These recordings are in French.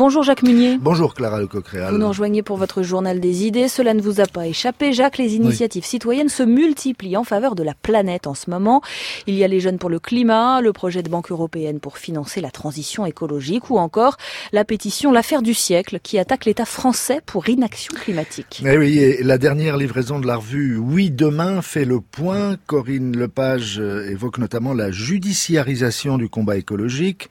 Bonjour Jacques Munier. Bonjour Clara Lecoq-Réal. Vous nous rejoignez pour votre journal des idées. Cela ne vous a pas échappé, Jacques. Les initiatives citoyennes se multiplient en faveur de la planète en ce moment. Il y a les jeunes pour le climat, le projet de Banque européenne pour financer la transition écologique ou encore la pétition L'affaire du siècle qui attaque l'État français pour inaction climatique. Eh oui, et la dernière livraison de la revue Oui demain fait le point. Corinne Lepage euh, évoque notamment la judiciarisation du combat écologique.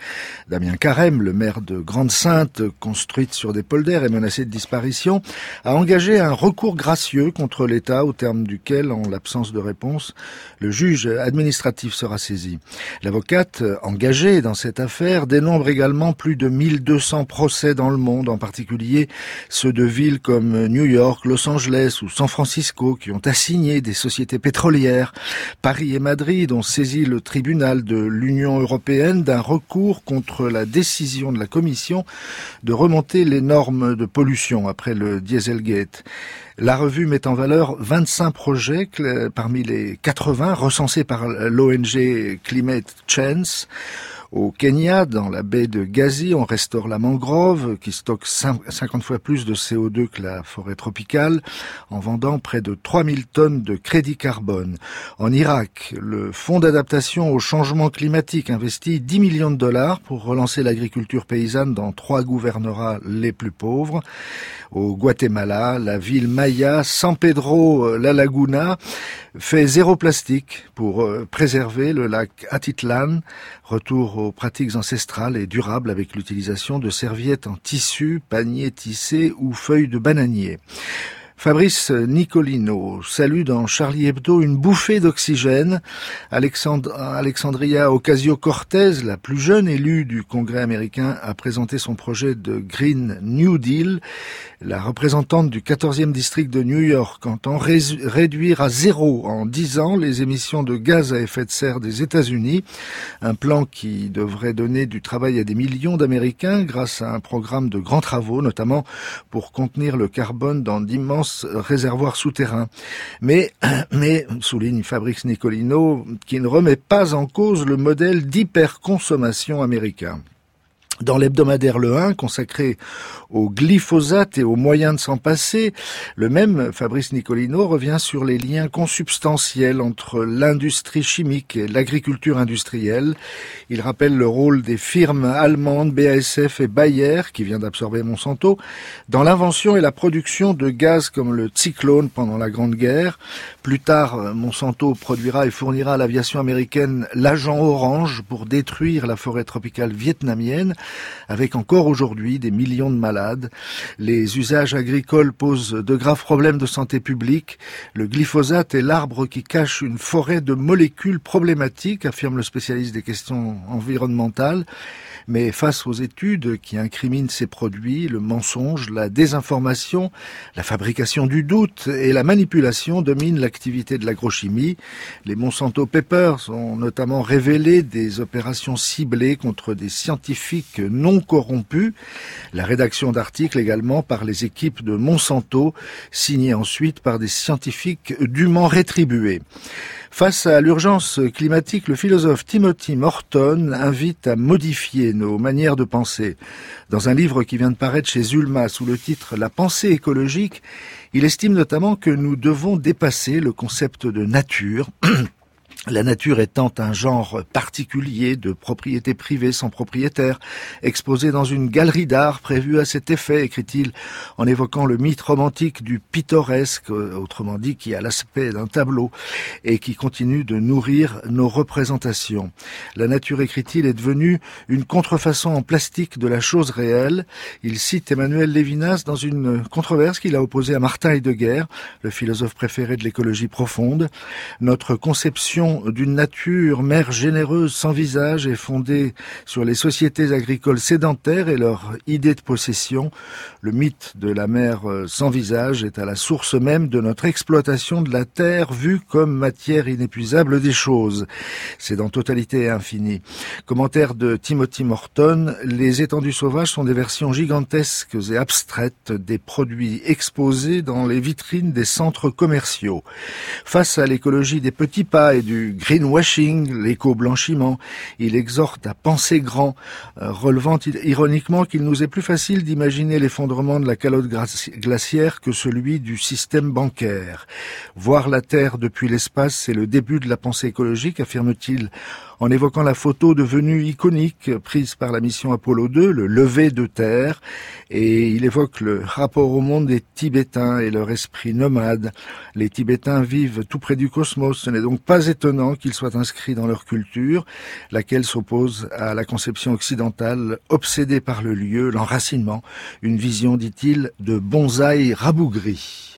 Damien Carême, le maire de Grande-Sainte, construite sur des polders et menacée de disparition, a engagé un recours gracieux contre l'État au terme duquel, en l'absence de réponse, le juge administratif sera saisi. L'avocate engagée dans cette affaire dénombre également plus de 1200 procès dans le monde, en particulier ceux de villes comme New York, Los Angeles ou San Francisco qui ont assigné des sociétés pétrolières. Paris et Madrid ont saisi le tribunal de l'Union européenne d'un recours contre la décision de la Commission de remonter les normes de pollution après le Dieselgate. La revue met en valeur 25 projets parmi les 80 recensés par l'ONG Climate Chance. Au Kenya, dans la baie de Gazi, on restaure la mangrove qui stocke 50 fois plus de CO2 que la forêt tropicale en vendant près de 3000 tonnes de crédit carbone. En Irak, le Fonds d'adaptation au changement climatique investit 10 millions de dollars pour relancer l'agriculture paysanne dans trois gouvernorats les plus pauvres. Au Guatemala, la ville maya San Pedro La Laguna fait zéro plastique pour euh, préserver le lac Atitlan. Retour aux pratiques ancestrales et durables avec l'utilisation de serviettes en tissu, paniers tissés ou feuilles de bananier. Fabrice Nicolino salue dans Charlie Hebdo une bouffée d'oxygène. Alexandria Ocasio-Cortez, la plus jeune élue du Congrès américain, a présenté son projet de Green New Deal. La représentante du 14e district de New York entend réduire à zéro en 10 ans les émissions de gaz à effet de serre des États-Unis. Un plan qui devrait donner du travail à des millions d'Américains grâce à un programme de grands travaux, notamment pour contenir le carbone dans d'immenses réservoir souterrain. Mais, mais, souligne Fabrice Nicolino, qui ne remet pas en cause le modèle d'hyperconsommation américain. Dans l'hebdomadaire Le 1, consacré au glyphosate et aux moyens de s'en passer, le même Fabrice Nicolino revient sur les liens consubstantiels entre l'industrie chimique et l'agriculture industrielle. Il rappelle le rôle des firmes allemandes BASF et Bayer, qui vient d'absorber Monsanto, dans l'invention et la production de gaz comme le cyclone pendant la Grande Guerre. Plus tard, Monsanto produira et fournira à l'aviation américaine l'agent orange pour détruire la forêt tropicale vietnamienne avec encore aujourd'hui des millions de malades. Les usages agricoles posent de graves problèmes de santé publique. Le glyphosate est l'arbre qui cache une forêt de molécules problématiques, affirme le spécialiste des questions environnementales. Mais face aux études qui incriminent ces produits, le mensonge, la désinformation, la fabrication du doute et la manipulation dominent l'activité de l'agrochimie. Les Monsanto Papers ont notamment révélé des opérations ciblées contre des scientifiques non corrompus. La rédaction d'articles également par les équipes de Monsanto, signés ensuite par des scientifiques dûment rétribués. Face à l'urgence climatique, le philosophe Timothy Morton invite à modifier nos manières de penser. Dans un livre qui vient de paraître chez Zulma sous le titre La pensée écologique, il estime notamment que nous devons dépasser le concept de nature la nature étant un genre particulier de propriété privée sans propriétaire, exposé dans une galerie d'art prévue à cet effet, écrit-il, en évoquant le mythe romantique du pittoresque, autrement dit qui a l'aspect d'un tableau, et qui continue de nourrir nos représentations. La nature, écrit-il, est devenue une contrefaçon en plastique de la chose réelle. Il cite Emmanuel Lévinas dans une controverse qu'il a opposée à Martin Heidegger, le philosophe préféré de l'écologie profonde. Notre conception d'une nature mère généreuse sans visage et fondée sur les sociétés agricoles sédentaires et leur idée de possession. Le mythe de la mère euh, sans visage est à la source même de notre exploitation de la terre vue comme matière inépuisable des choses. C'est dans Totalité et Infinie. Commentaire de Timothy Morton, les étendues sauvages sont des versions gigantesques et abstraites des produits exposés dans les vitrines des centres commerciaux. Face à l'écologie des petits pas et du greenwashing, l'éco-blanchiment. Il exhorte à penser grand, euh, relevant ironiquement qu'il nous est plus facile d'imaginer l'effondrement de la calotte glaciaire que celui du système bancaire. Voir la Terre depuis l'espace, c'est le début de la pensée écologique, affirme-t-il en évoquant la photo devenue iconique prise par la mission Apollo 2, le lever de terre, et il évoque le rapport au monde des Tibétains et leur esprit nomade. Les Tibétains vivent tout près du cosmos, ce n'est donc pas étonnant qu'ils soient inscrits dans leur culture, laquelle s'oppose à la conception occidentale obsédée par le lieu, l'enracinement, une vision, dit-il, de bonsaï rabougri.